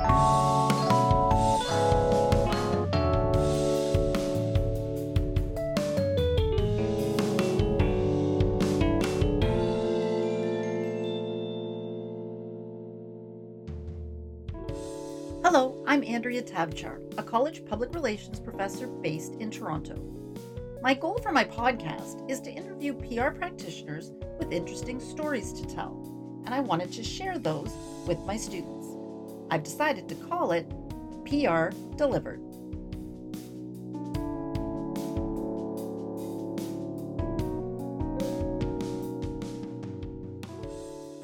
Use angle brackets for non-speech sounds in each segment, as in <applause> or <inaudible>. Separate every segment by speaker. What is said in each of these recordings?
Speaker 1: Hello, I'm Andrea Tabchar, a college public relations professor based in Toronto. My goal for my podcast is to interview PR practitioners with interesting stories to tell, and I wanted to share those with my students. I've decided to call it PR Delivered.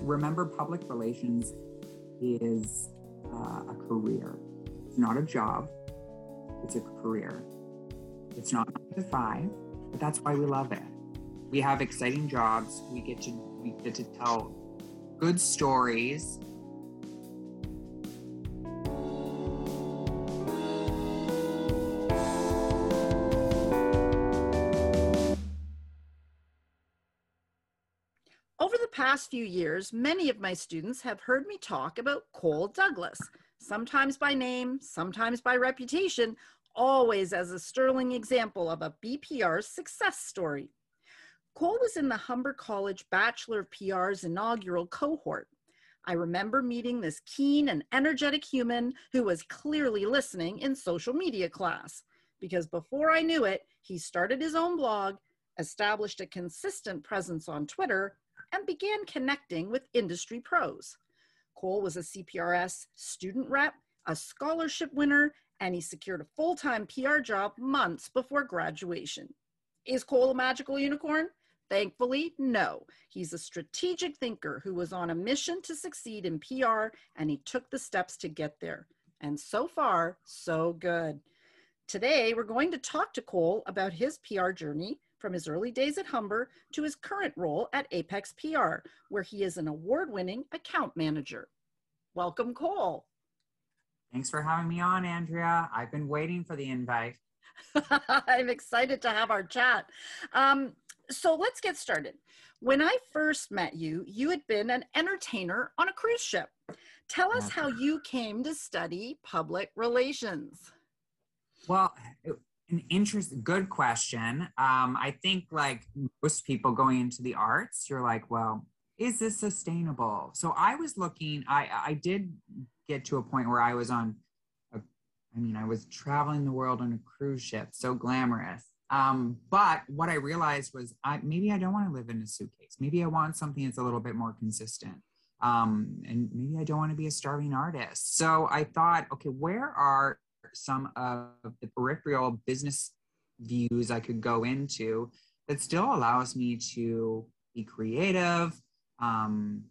Speaker 2: Remember, public relations is uh, a career. It's not a job, it's a career. It's not nine to five, but that's why we love it. We have exciting jobs. We get to we get to tell good stories.
Speaker 1: Past few years, many of my students have heard me talk about Cole Douglas, sometimes by name, sometimes by reputation, always as a sterling example of a BPR success story. Cole was in the Humber College Bachelor of PR's inaugural cohort. I remember meeting this keen and energetic human who was clearly listening in social media class, because before I knew it, he started his own blog, established a consistent presence on Twitter, and began connecting with industry pros. Cole was a CPRS student rep, a scholarship winner, and he secured a full time PR job months before graduation. Is Cole a magical unicorn? Thankfully, no. He's a strategic thinker who was on a mission to succeed in PR and he took the steps to get there. And so far, so good. Today, we're going to talk to Cole about his PR journey from his early days at Humber to his current role at Apex PR, where he is an award winning account manager. Welcome, Cole.
Speaker 2: Thanks for having me on, Andrea. I've been waiting for the invite. <laughs>
Speaker 1: I'm excited to have our chat. Um, so let's get started. When I first met you, you had been an entertainer on a cruise ship. Tell us how you came to study public relations.
Speaker 2: Well, an interest good question. Um, I think, like most people going into the arts, you're like, well, is this sustainable? So I was looking. I I did get to a point where I was on. A, I mean, I was traveling the world on a cruise ship, so glamorous. Um, but what I realized was, I maybe I don't want to live in a suitcase. Maybe I want something that's a little bit more consistent. Um, and maybe I don't want to be a starving artist. So I thought, okay, where are some of the peripheral business views I could go into that still allows me to be creative, um,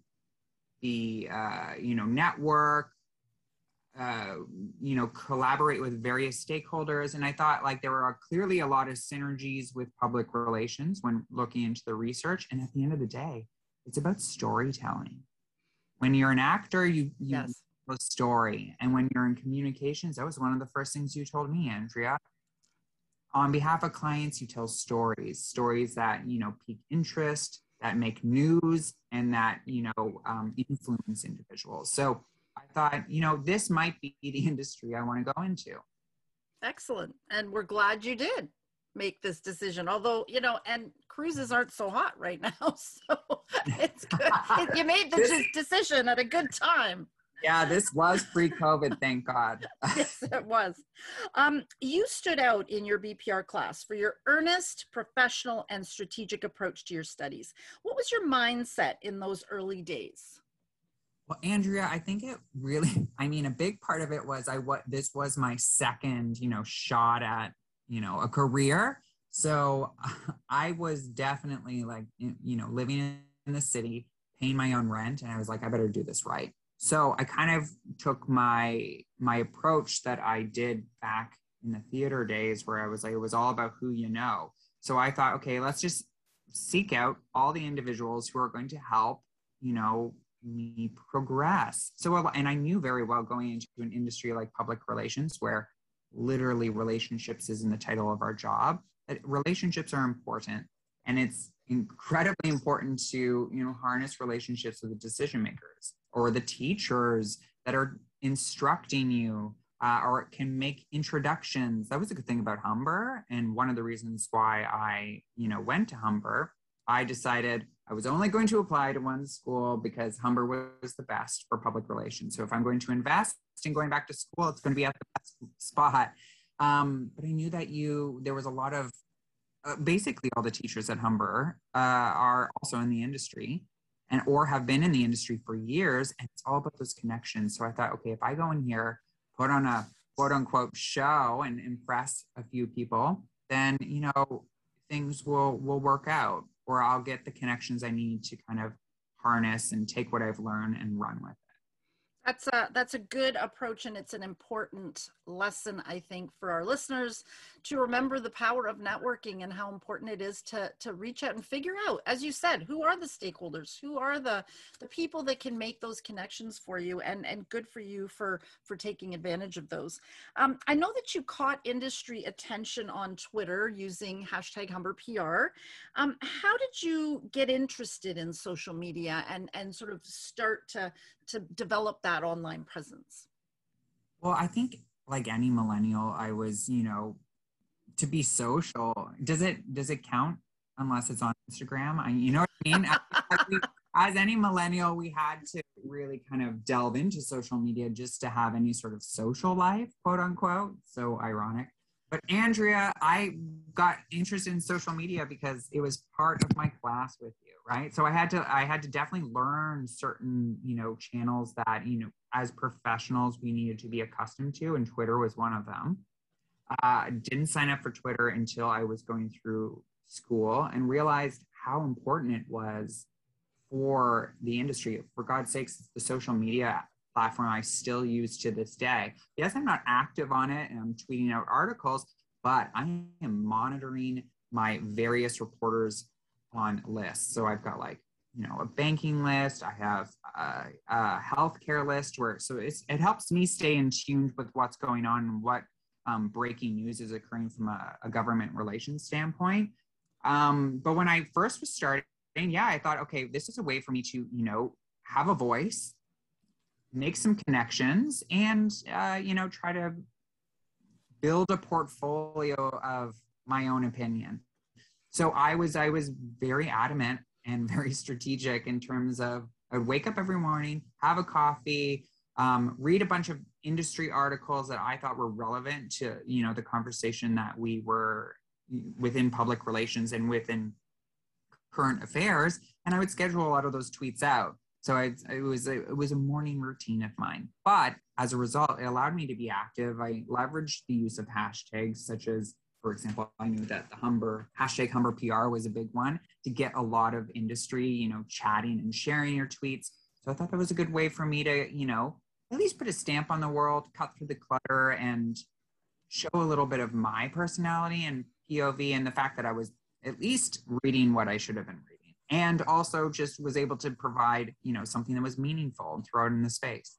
Speaker 2: be, uh, you know, network, uh, you know, collaborate with various stakeholders. And I thought like there were clearly a lot of synergies with public relations when looking into the research. And at the end of the day, it's about storytelling. When you're an actor, you, you yes story. And when you're in communications, that was one of the first things you told me, Andrea. On behalf of clients, you tell stories, stories that, you know, pique interest, that make news, and that, you know, um, influence individuals. So I thought, you know, this might be the <laughs> industry I want to go into.
Speaker 1: Excellent. And we're glad you did make this decision. Although, you know, and cruises aren't so hot right now. <laughs> So it's good. <laughs> you made the decision at a good time
Speaker 2: yeah, this was pre COVID, thank God. <laughs>
Speaker 1: yes, it was. Um, you stood out in your BPR class for your earnest, professional, and strategic approach to your studies. What was your mindset in those early days?
Speaker 2: Well, Andrea, I think it really, I mean, a big part of it was I what this was my second, you know, shot at, you know, a career. So <laughs> I was definitely like, you know, living in the city, paying my own rent. And I was like, I better do this right. So I kind of took my my approach that I did back in the theater days where I was like, it was all about who you know. So I thought, okay, let's just seek out all the individuals who are going to help, you know, me progress. So, and I knew very well going into an industry like public relations, where literally relationships is in the title of our job, that relationships are important. And it's incredibly important to, you know, harness relationships with the decision makers or the teachers that are instructing you uh, or can make introductions. That was a good thing about Humber. And one of the reasons why I, you know, went to Humber, I decided I was only going to apply to one school because Humber was the best for public relations. So if I'm going to invest in going back to school, it's going to be at the best spot. Um, but I knew that you, there was a lot of, uh, basically all the teachers at Humber uh, are also in the industry and or have been in the industry for years. And it's all about those connections. So I thought, okay, if I go in here put on a quote unquote show and impress a few people, then you know things will will work out, or I'll get the connections I need to kind of harness and take what I've learned and run with.
Speaker 1: That's a that's a good approach, and it's an important lesson I think for our listeners to remember the power of networking and how important it is to to reach out and figure out, as you said, who are the stakeholders, who are the the people that can make those connections for you, and and good for you for for taking advantage of those. Um, I know that you caught industry attention on Twitter using hashtag Humber PR. Um, how did you get interested in social media and and sort of start to to develop that online presence?
Speaker 2: Well, I think like any millennial, I was, you know, to be social. Does it does it count unless it's on Instagram? I, you know what I mean? as, as any millennial, we had to really kind of delve into social media just to have any sort of social life, quote unquote. So ironic. But Andrea, I got interested in social media because it was part of my class with right? So i had to i had to definitely learn certain you know channels that you know as professionals we needed to be accustomed to and twitter was one of them. Uh, didn't sign up for twitter until i was going through school and realized how important it was for the industry. For god's sakes the social media platform i still use to this day. Yes i'm not active on it and i'm tweeting out articles but i am monitoring my various reporters on lists. So I've got like, you know, a banking list. I have a, a healthcare list where, so it's, it helps me stay in tune with what's going on and what um, breaking news is occurring from a, a government relations standpoint. Um, but when I first was starting, yeah, I thought, okay, this is a way for me to, you know, have a voice, make some connections, and uh, you know, try to build a portfolio of my own opinion so i was i was very adamant and <laughs> very strategic in terms of i would wake up every morning have a coffee um, read a bunch of industry articles that i thought were relevant to you know the conversation that we were within public relations and within current affairs. And i would schedule a lot of those tweets out. So I, it was a, it was a morning routine of mine. But as a result it allowed me to be active. I leveraged the use of hashtags such as for example, I knew that the Humber hashtag Humber PR was a big one to get a lot of industry, you know, chatting and sharing your tweets. So I thought that was a good way for me to, you know, at least put a stamp on the world, cut through the clutter, and show a little bit of my personality and POV and the fact that I was at least reading what I should have been reading. And also just was able to provide, you know, something that was meaningful and throw it in the space.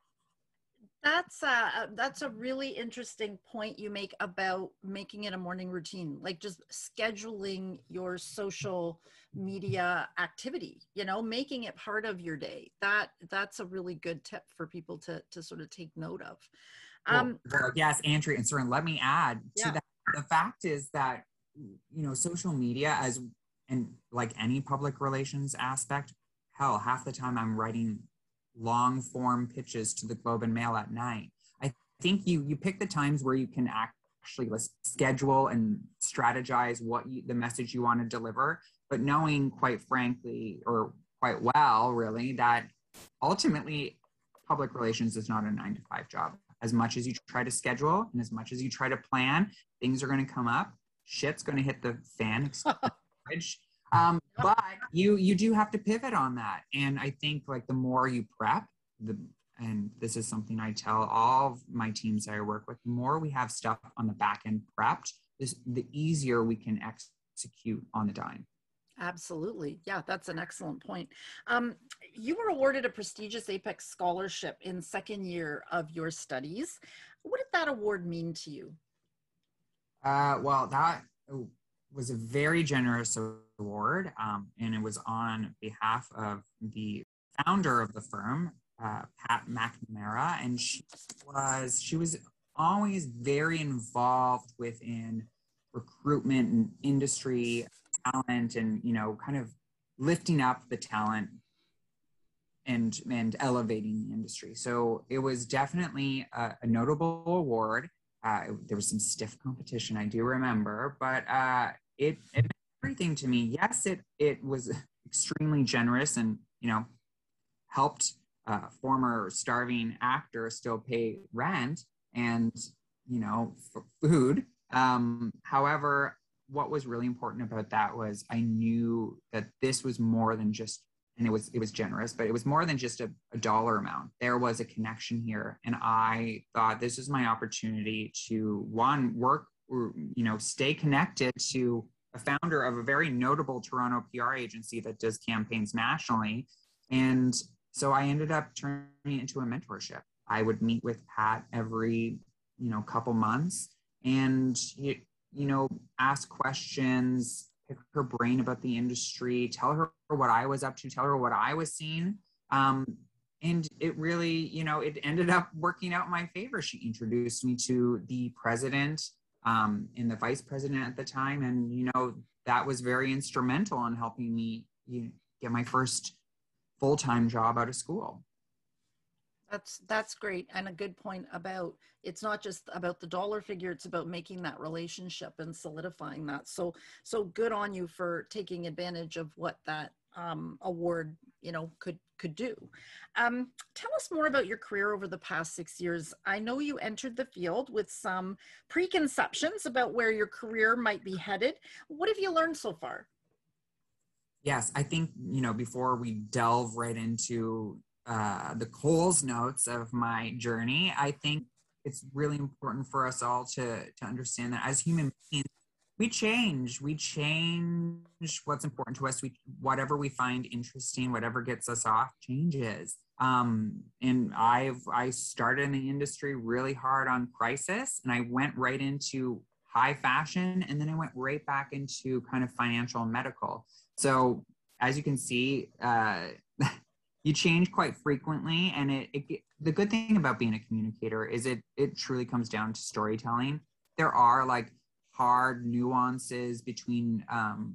Speaker 1: That's a that's a really interesting point you make about making it a morning routine, like just scheduling your social media activity. You know, making it part of your day. That that's a really good tip for people to to sort of take note of.
Speaker 2: Um, well, yes, Andrea, and Soren, let me add yeah. to that. The fact is that you know social media as and like any public relations aspect, hell, half the time I'm writing long form pitches to the Globe and Mail at night. I think you you pick the times where you can actually schedule and strategize what you, the message you want to deliver, but knowing quite frankly or quite well really that ultimately public relations is not a 9 to 5 job. As much as you try to schedule and as much as you try to plan, things are going to come up. Shit's going to hit the fan. <laughs> <laughs> Um, but you you do have to pivot on that, and I think like the more you prep, the and this is something I tell all my teams that I work with, the more we have stuff on the back end prepped, this, the easier we can execute on the dime.
Speaker 1: Absolutely. Yeah, that's an excellent point. Um, you were awarded a prestigious Apex scholarship in second year of your studies. What did that award mean to you?
Speaker 2: Uh, well, that was a very generous award, um, and it was on behalf of the founder of the firm, uh, Pat McNamara, and she was she was always very involved within recruitment and industry talent, and you know, kind of lifting up the talent and and elevating the industry. So it was definitely a, a notable award. Uh, there was some stiff competition, I do remember, but uh, it, it meant everything to me. Yes, it it was extremely generous and you know helped uh, former starving actor still pay rent and you know food. Um, however, what was really important about that was I knew that this was more than just and it was it was generous but it was more than just a, a, dollar amount there was a connection here and i thought this is my opportunity to one work or you know stay connected to a founder of a very notable toronto pr agency that does campaigns nationally and so i ended up turning it into a mentorship i would meet with pat every you know couple months and you, you know ask questions pick her brain about the industry, tell her what I was up to, tell her what I was seeing. Um, and it really, you know, it ended up working out in my favor. She introduced me to the president um, and the vice president at the time. And, you know, that was very instrumental in helping me you know, get my first full time job out of school.
Speaker 1: That's that's great and a good point about it's not just about the dollar figure it's about making that relationship and solidifying that. So so good on you for taking advantage of what that um, award you know could could do. Um, tell us more about your career over the past six years. I know you entered the field with some preconceptions about where your career might be headed. What have you learned so far?
Speaker 2: Yes, I think you know before we delve right into uh, the Coles notes of my journey, I think it's really important for us all to to understand that as human beings, we change. We change what's important to us. We whatever we find interesting, whatever gets us off, changes. Um, and I've I started in the industry really hard on crisis, and I went right into high fashion, and then I went right back into kind of financial and medical. So as you can see, uh, <laughs> you change quite frequently and it, it, the good thing about being a communicator is it it truly comes down to storytelling there are like hard nuances between um,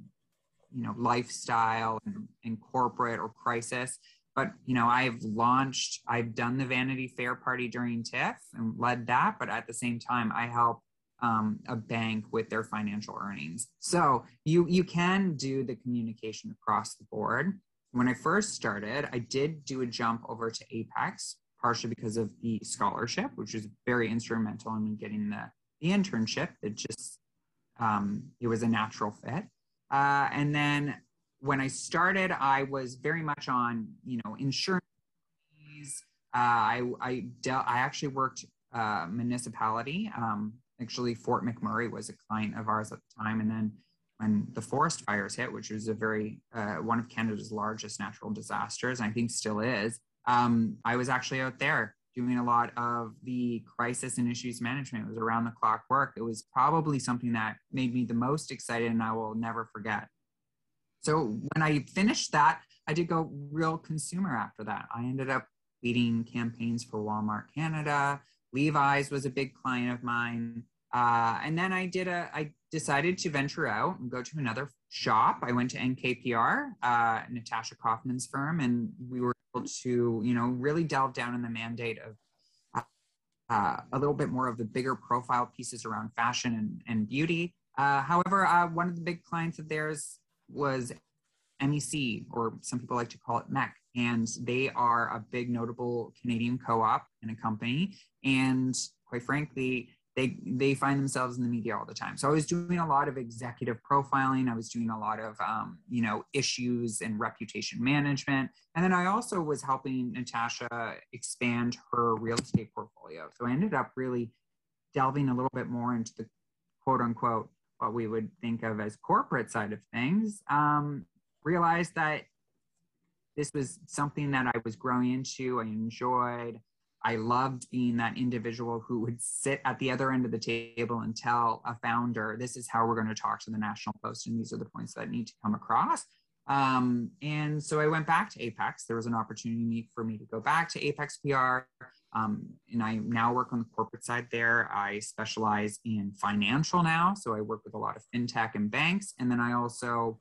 Speaker 2: you know lifestyle and, and corporate or crisis but you know i've launched i've done the vanity fair party during tiff and led that but at the same time i help um, a bank with their financial earnings so you you can do the communication across the board when I first started, I did do a jump over to Apex, partially because of the scholarship, which was very instrumental in getting the, the internship. It just, um, it was a natural fit. Uh, and then when I started, I was very much on, you know, insurance. Uh, I, I, dealt, I actually worked uh, municipality. Um, actually, Fort McMurray was a client of ours at the time. And then when the forest fires hit, which was a very uh, one of Canada's largest natural disasters, and I think still is, um, I was actually out there doing a lot of the crisis and issues management. It was around the clock work. It was probably something that made me the most excited, and I will never forget. So when I finished that, I did go real consumer after that. I ended up leading campaigns for Walmart Canada. Levi's was a big client of mine. Uh, and then I did a, I decided to venture out and go to another shop. I went to NKPR, uh, Natasha Koifman's firm, and we were able to, you know, really delve down in the mandate of uh, uh, a little bit more of the bigger profile pieces around fashion and, and beauty. Uh, however, uh, one of the big clients of theirs was MEC, or some people like to call it MEC, and they are a big notable Canadian co-op and a company. And quite frankly, they they find themselves in the media all the time. So I was doing a lot of executive profiling. I was doing a lot of um, you know issues and reputation management, and then I also was helping Natasha expand her real estate portfolio. So I ended up really delving a little bit more into the quote unquote what we would think of as corporate side of things. Um, realized that this was something that I was growing into. I enjoyed. I loved being that individual who would sit at the other end of the table and tell a founder, this is how we're going to talk to the National Post, and these are the points that need to come across. Um, and so I went back to Apex. There was an opportunity for me to go back to Apex PR. Um, and I now work on the corporate side there. I specialize in financial now. So I work with a lot of fintech and banks. And then I also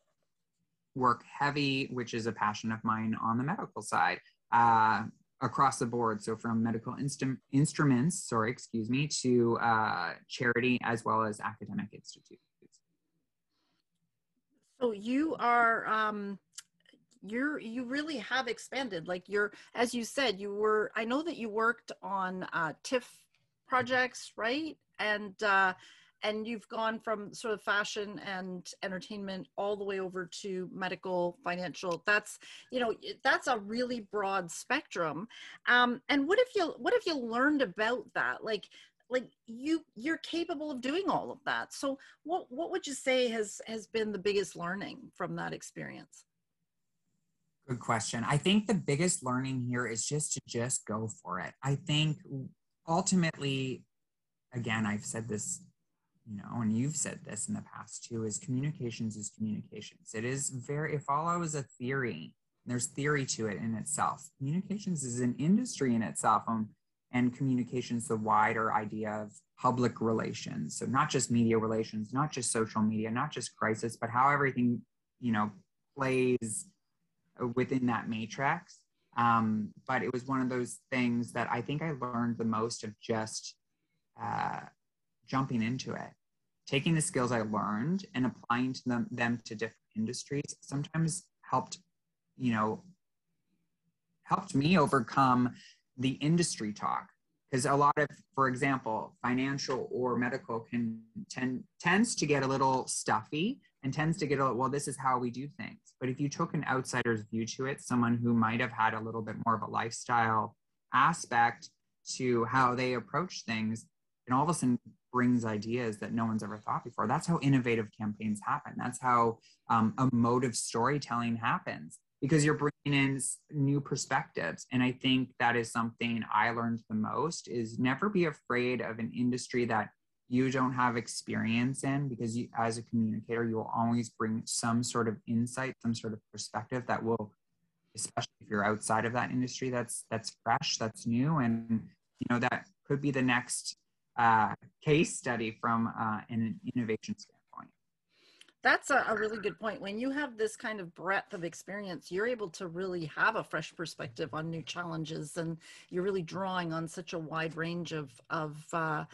Speaker 2: work heavy, which is a passion of mine on the medical side. Uh, across the board. So from medical inst- instruments sorry excuse me to uh, charity as well as academic institutes.
Speaker 1: So you are um you're you really have expanded. Like you're as you said you were i know that you worked on uh tiff projects right? And uh and you've gone from sort of fashion and entertainment all the way over to medical financial that's you know that's a really broad spectrum. Um and what if you what have you learned about that? Like like you you're capable of doing all of that. So what what would you say has has been the biggest learning from that experience?
Speaker 2: Good question. I think the biggest learning here is just to just go for it. I think ultimately again i've said this you know and you've said this in the past too is communications is communications. It is very it follows a theory there's theory to it in itself. Communications is an industry in itself um, and communications the wider idea of public relations. So not just media relations not just social media not just crisis but how everything you know plays within that matrix. Um, but it was one of those things that i think i learned the most of just uh, jumping into it taking the skills i learned and applying to them, them to different industries sometimes helped you know helped me overcome the industry talk. Because a lot of for example financial or medical can tend tends to get a little stuffy and tends to get a little, well this is how we do things. But if you took an outsider's view to it someone who might have had a little bit more of a lifestyle aspect to how they approach things and all of a sudden brings ideas that no one's ever thought before. That's how innovative campaigns happen. That's how um, emotive storytelling happens because you're bringing in new perspectives. And i think that is something i learned the most is never be afraid of an industry that you don't have experience in because you, as a communicator you will always bring some sort of insight some sort of perspective that will especially if you're outside of that industry that's that's fresh that's new. And you know that could be the next uh, case study from uh, an innovation standpoint
Speaker 1: that's a, a, really good point. When you have this kind of breadth of experience, you're able to really have a fresh perspective on new challenges, and you're really drawing on such a wide range of of uh,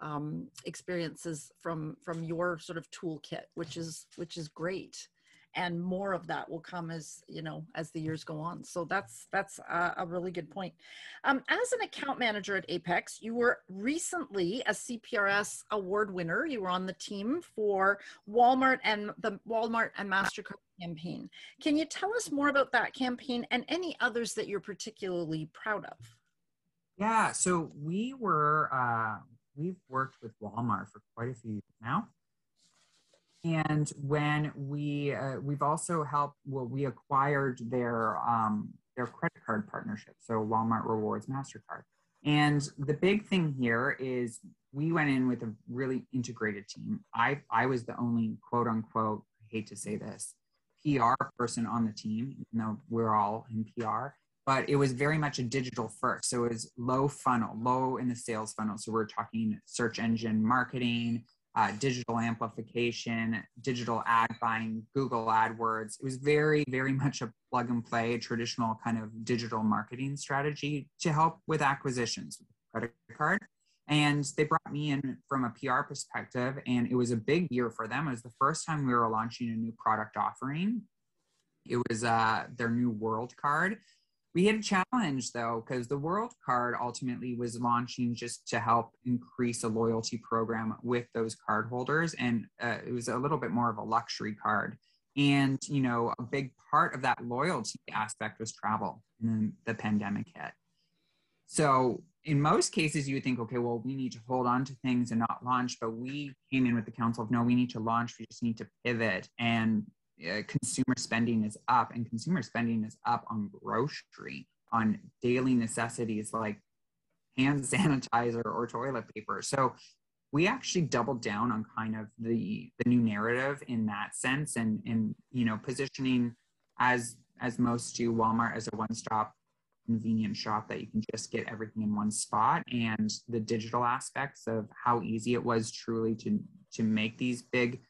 Speaker 1: um, experiences from from your sort of toolkit, which is which is great and more of that will come as you know as the years go on. So that's that's a, a really good point. Um, as an account manager at apex you were recently a cprs award winner. You were on the team for walmart and the walmart and mastercard campaign. Can you tell us more about that campaign and any others that you're particularly proud of?
Speaker 2: Yeah so we were uh, we've worked with walmart for quite a few years now and when we uh, we've also helped well we acquired their um, their credit card partnership so walmart rewards mastercard. And the big thing here is we went in with a really integrated team. I i was the only quote unquote I hate to say this pr person on the team even though we're all in pr but it was very much a digital first. So it was low funnel low in the sales funnel. So we're talking search engine marketing uh, digital amplification, digital ad buying, Google AdWords. It was very, very <laughs> much a plug and play, traditional kind of digital marketing strategy to help with acquisitions credit card. And they brought me in from a PR perspective, and it was a big year for them. It was the first time we were launching a new product offering. It was uh, their new World Card, we had a challenge though, because the World Card ultimately was launching just to help increase a loyalty program with those card holders. And uh, it was a little bit more of a luxury card. And, you know, a big part of that loyalty aspect was travel. And then the pandemic hit. So in most cases, you would think, okay, well, we need to hold on to things and not launch. But we came in with the counsel of no, we need to launch. We just need to pivot. And consumer spending is up and consumer spending is up on grocery on daily necessities like hand <laughs> sanitizer or toilet paper. So we actually doubled down on kind of the the new narrative in that sense and and you know positioning as as most do, Walmart as a one-stop convenient shop that you can just get everything in one spot. And the digital aspects of how easy it was truly to to make these big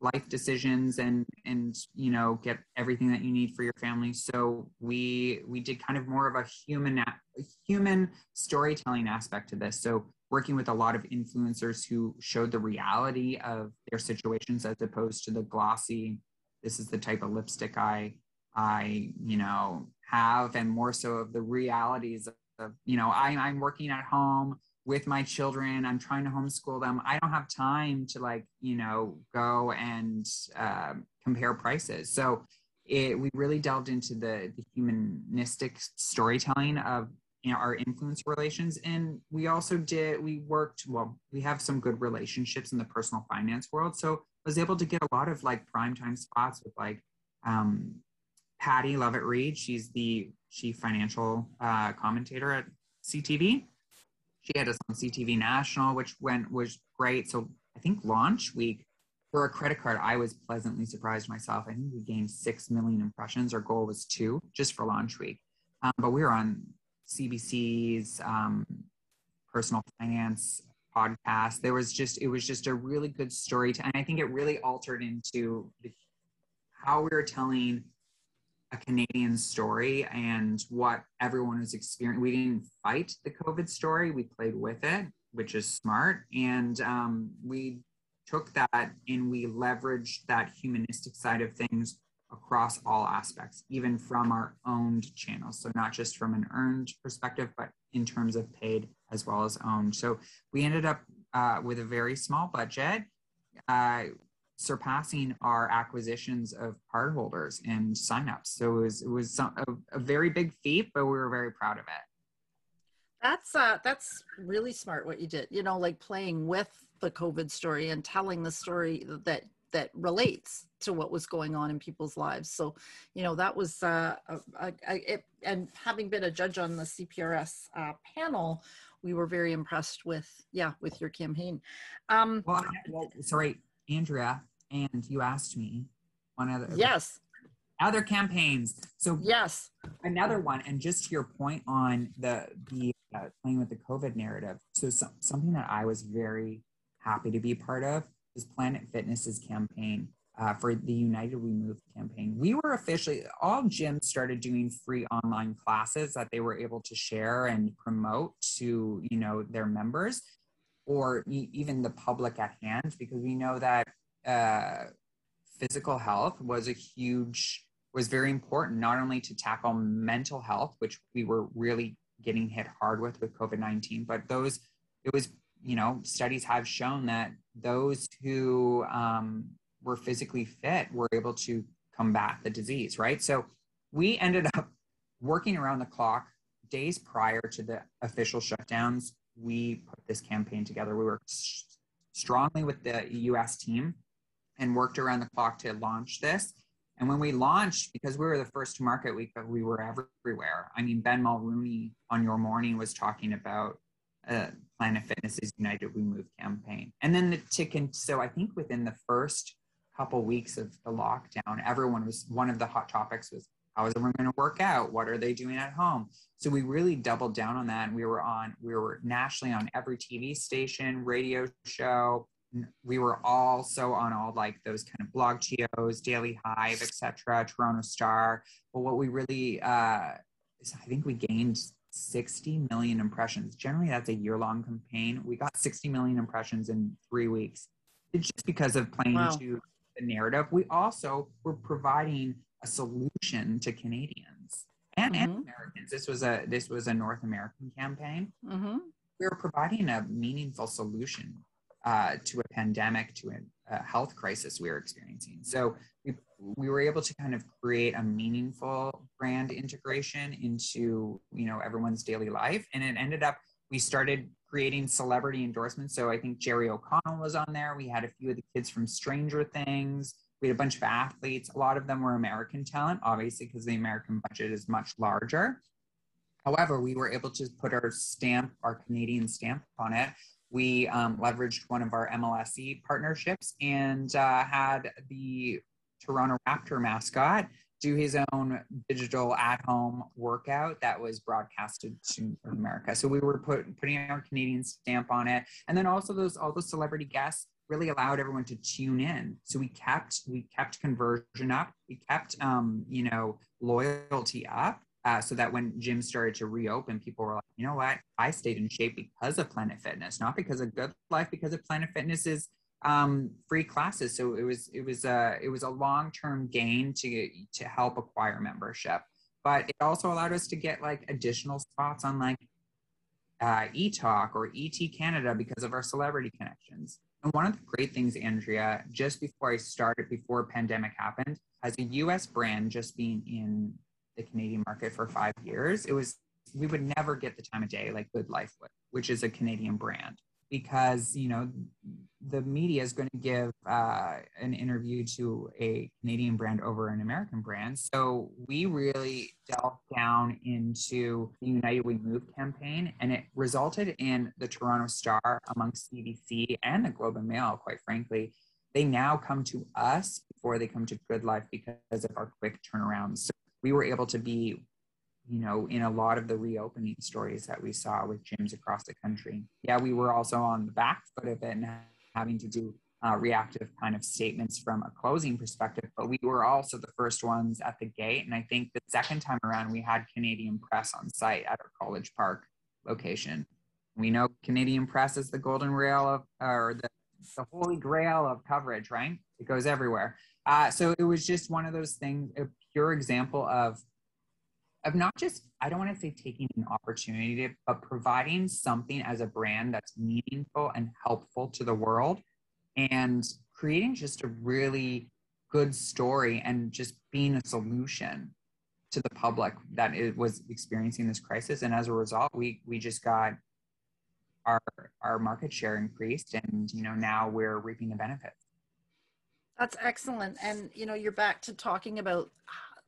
Speaker 2: life decisions and and you know get everything that you need for your family. So we we did kind of more of a human a human storytelling aspect to this. So working with a lot of influencers who showed the reality of their situations as opposed to the glossy this is the type of lipstick i i you know have and more so of the realities of you know I, i'm working at home with my children i'm trying to homeschool them i don't have time to like you know go and uh, compare prices so it, we really delved into the, the humanistic storytelling of you know our influence relations and we also did we worked well we have some good relationships in the personal finance world so I was able to get a lot of like prime time spots with like um, Pattie Lovett-Reid. She's the chief financial uh, commentator at CTV. She had us on CTV National, which went was great. So I think launch week for a credit card, I was pleasantly surprised myself. I think we gained six million impressions. Our goal was two just for launch week, um, but we were on CBC's um, personal finance podcast. There was just it was just a really good story, to, and I think it really altered into the, how we were telling a Canadian story and what everyone was experiencing. We didn't fight the COVID story, we played with it, which is smart. And um, we took that and we leveraged that humanistic side of things across all aspects, even from our owned channels. So, not just from an earned perspective, but in terms of paid as well as owned. So, we ended up uh, with a very small budget. Uh, surpassing our acquisitions of cardholders and signups. So it was it was some, a, a, very big feat, but we were very proud of it.
Speaker 1: That's uh, that's really smart what you did. You know, like playing with the COVID story and telling the story that that relates to what was going on in people's lives. So, you know, that was uh, a, a, it, and having been a judge on the CPRS uh, panel, we were very impressed with yeah with your campaign.
Speaker 2: Um, well, well, sorry, Andrea, and you asked me one other
Speaker 1: yes.
Speaker 2: Other campaigns. So
Speaker 1: yes.
Speaker 2: another one and just to your point on the the uh, playing with the covid narrative. So, so something that i was very happy to be part of is planet fitness's campaign uh, for the united we move campaign. We were officially all gyms started doing free online classes that they were able to share and promote to you know their members or even the public at hand because we know that uh, physical health was a huge was very important not only to tackle mental health which we were really getting hit hard with with covid-19 but those it was you know studies have shown that those who um, were physically fit were able to combat the disease right? So we ended up working around the clock days prior to the official shutdowns. We put this campaign together. We worked strongly with the us team and worked around the clock to launch this. And when we launched, because we were the first to market, we, we were everywhere. I mean, Ben Mulroney on Your Morning was talking about uh, Planet Fitness's United We Move campaign. And then the ticket, so I think within the first couple weeks of the lockdown, everyone was, one of the hot topics was, how is everyone going to work out? What are they doing at home? So we really doubled down on that. And we were on, we were nationally on every TV station, radio show, we were also on all like those kind of blog geos, Daily Hive, etc., Toronto Star. But what we really, uh, is I think we gained 60 million impressions. Generally, that's a year long campaign. We got 60 million impressions in three weeks. It's just because of playing wow. to the narrative. We also were providing a solution to Canadians and, mm-hmm. and Americans. This was a this was a North American campaign. Mm-hmm. We were providing a meaningful solution uh, to a pandemic, to a, a, health crisis we were experiencing. So we, we were able to kind of create a meaningful brand integration into you know everyone's daily life, and it ended up we started creating celebrity endorsements. So I think Jerry O'Connell was on there. We had a few of the kids from Stranger Things. We had a bunch of athletes. A lot of them were American talent, obviously, because the American budget is much larger. However, we were able to put our stamp, our Canadian stamp on it we um, leveraged one of our MLSE partnerships and uh, had the Toronto Raptor mascot do his own digital at home workout that was broadcasted to America. So we were put, putting our Canadian stamp on it. And then also those all those celebrity guests really allowed everyone to tune in. So we kept we kept conversion up. We kept um, you know loyalty up. Uh, so that when gyms started to reopen, people were like, you know what? I stayed in shape because of Planet Fitness, not because of Good Life, because of Planet Fitness is um, free classes. So it was it was a it was a long term gain to to help acquire membership, but it also allowed us to get like additional spots on like uh, eTalk or ET Canada because of our celebrity connections. And one of the great things, Andrea, just before I started, before pandemic happened, as a US brand, just being in the Canadian market for five years, it was we would never get the time of day like Good Life would, which is a Canadian brand because you know the media is going to give uh, an interview to a Canadian brand over an American brand. So we really delved down into the United We Move campaign, and it resulted in the Toronto Star amongst CBC and the Globe and Mail. Quite frankly, they now come to us before they come to Good Life because of our quick turnaround. So we were able to be you know, in a lot of the reopening stories that we saw with gyms across the country. Yeah, we were also on the back foot of it and having to do uh, reactive kind of statements from a closing perspective, but we were also the first ones at the gate. And I think the second time around, we had Canadian press on site at our College Park location. We know Canadian press is the golden rail of, or the, the holy grail of coverage, right? It goes everywhere. Uh, so it was just one of those things, pure example of of not just i don't want to say taking an opportunity but providing something as a brand that's meaningful and helpful to the world and creating just a really good story and just being a solution to the public that it was experiencing this crisis. And as a result we we just got our our market share increased and you know now we're reaping the benefits
Speaker 1: that's excellent and you know you're back to talking about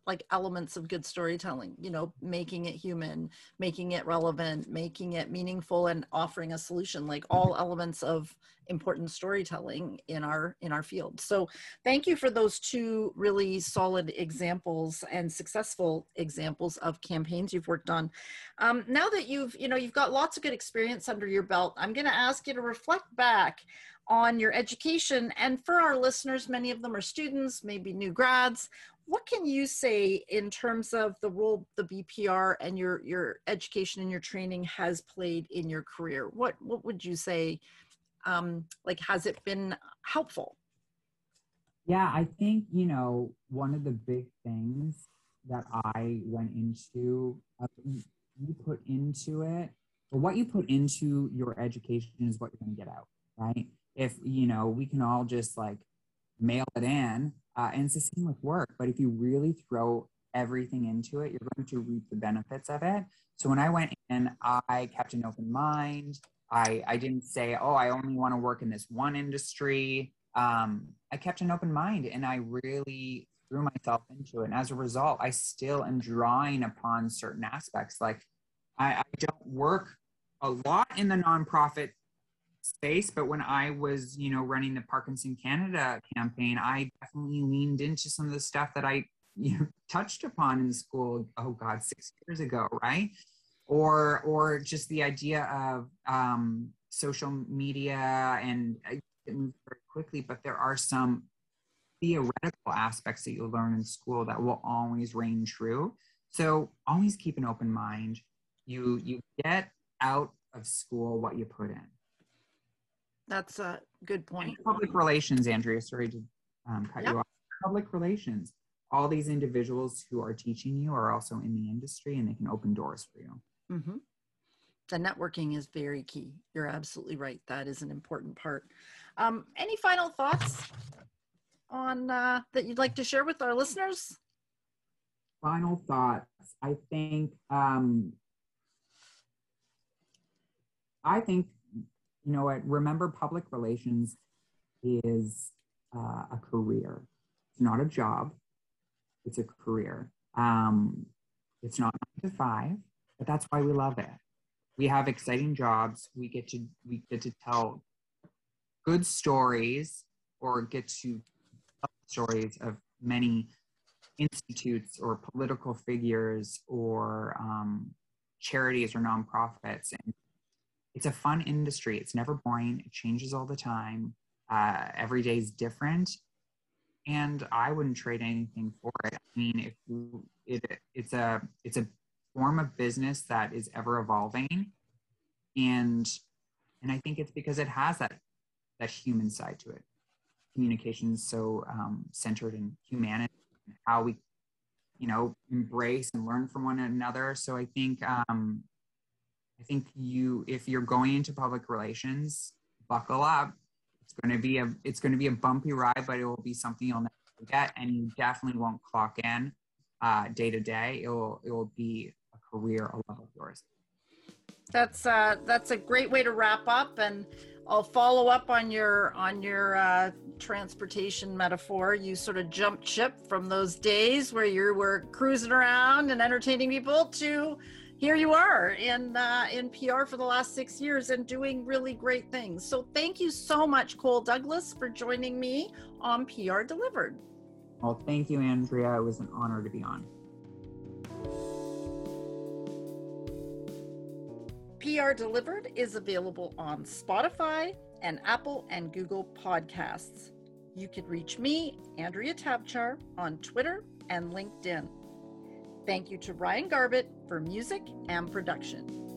Speaker 1: like elements of good storytelling you know making it human making it relevant making it meaningful and offering a solution like all elements of important storytelling in our in our field. So thank you for those two really solid examples and successful examples of campaigns you've worked on. Um, now that you've you know you've got lots of good experience under your belt i'm going to ask you to reflect back on your education. And for our listeners many of them are students maybe new grads what can you say in terms of the role the BPR and your your education and your training has played in your career? What what would you say? Um, like, has it been helpful?
Speaker 2: Yeah, I think you know one of the big things that I went into, uh, you put into it, what you put into your education is what you're going to get out, right? If you know, we can all just like mail it in uh, and it's the same with work. But if you really throw everything into it, you're going to reap the benefits of it. So when I went in, I kept an open mind. I, I didn't say, oh, I only want to work in this one industry. Um, I kept an open mind and I really threw myself into it. And as a result, I still am drawing upon certain aspects. Like I, I don't work a lot in the nonprofit space but when i was you know running the parkinson canada campaign i definitely leaned into some of the stuff that i <laughs> you know, touched upon in school oh god six years ago right? Or or just the idea of um, social media and it moves very quickly but there are some theoretical aspects that you'll learn in school that will always reign true. So always keep an open mind. You you get out of school what you put in
Speaker 1: that's a good point.
Speaker 2: public relations, Andrea, sorry to um, cut yep. you off. Public relations. All these individuals who are teaching you are also in the industry and they can open doors for you.
Speaker 1: Mm-hmm. The networking is very key. You're absolutely right. That is an important part. Um, any final thoughts on uh, that you'd like to share with our listeners?
Speaker 2: Final thoughts. I think um, I think you know what? Remember, public relations is uh, a career. It's not a job. It's a career. Um, it's not nine to five, but that's why we love it. We have exciting jobs. We get to we get to tell good stories or get to tell stories of many institutes or political figures or um, charities or nonprofits. And it's a fun industry. It's never boring. It changes all the time. Uh, every day is different. And I wouldn't trade anything for it. I mean, if it, it's a it's a form of business that is ever evolving, and and I think it's because it has that that human side to it. Communication is so um, centered in humanity, how we you know embrace and learn from one another so i think um i think you if you're going into public relations buckle up. It's going to be a it's going to be a bumpy ride but it will be something you'll never forget and you definitely won't clock in uh, day to day. It will it will be a career a love of yours
Speaker 1: that's uh that's a great way to wrap up and I'll follow up on your on your uh, transportation metaphor. You sort of jumped ship from those days where you were cruising around and entertaining people to here you are in uh, in PR for the last six years and doing really great things. So thank you so much, Cole Douglas, for joining me on PR Delivered.
Speaker 2: Well, thank you, Andrea. It was an honor to be on.
Speaker 1: PR Delivered is available on Spotify and Apple and Google Podcasts. You can reach me, Andrea Tabchar, on Twitter and LinkedIn. Thank you to Ryan Garbett for music and production.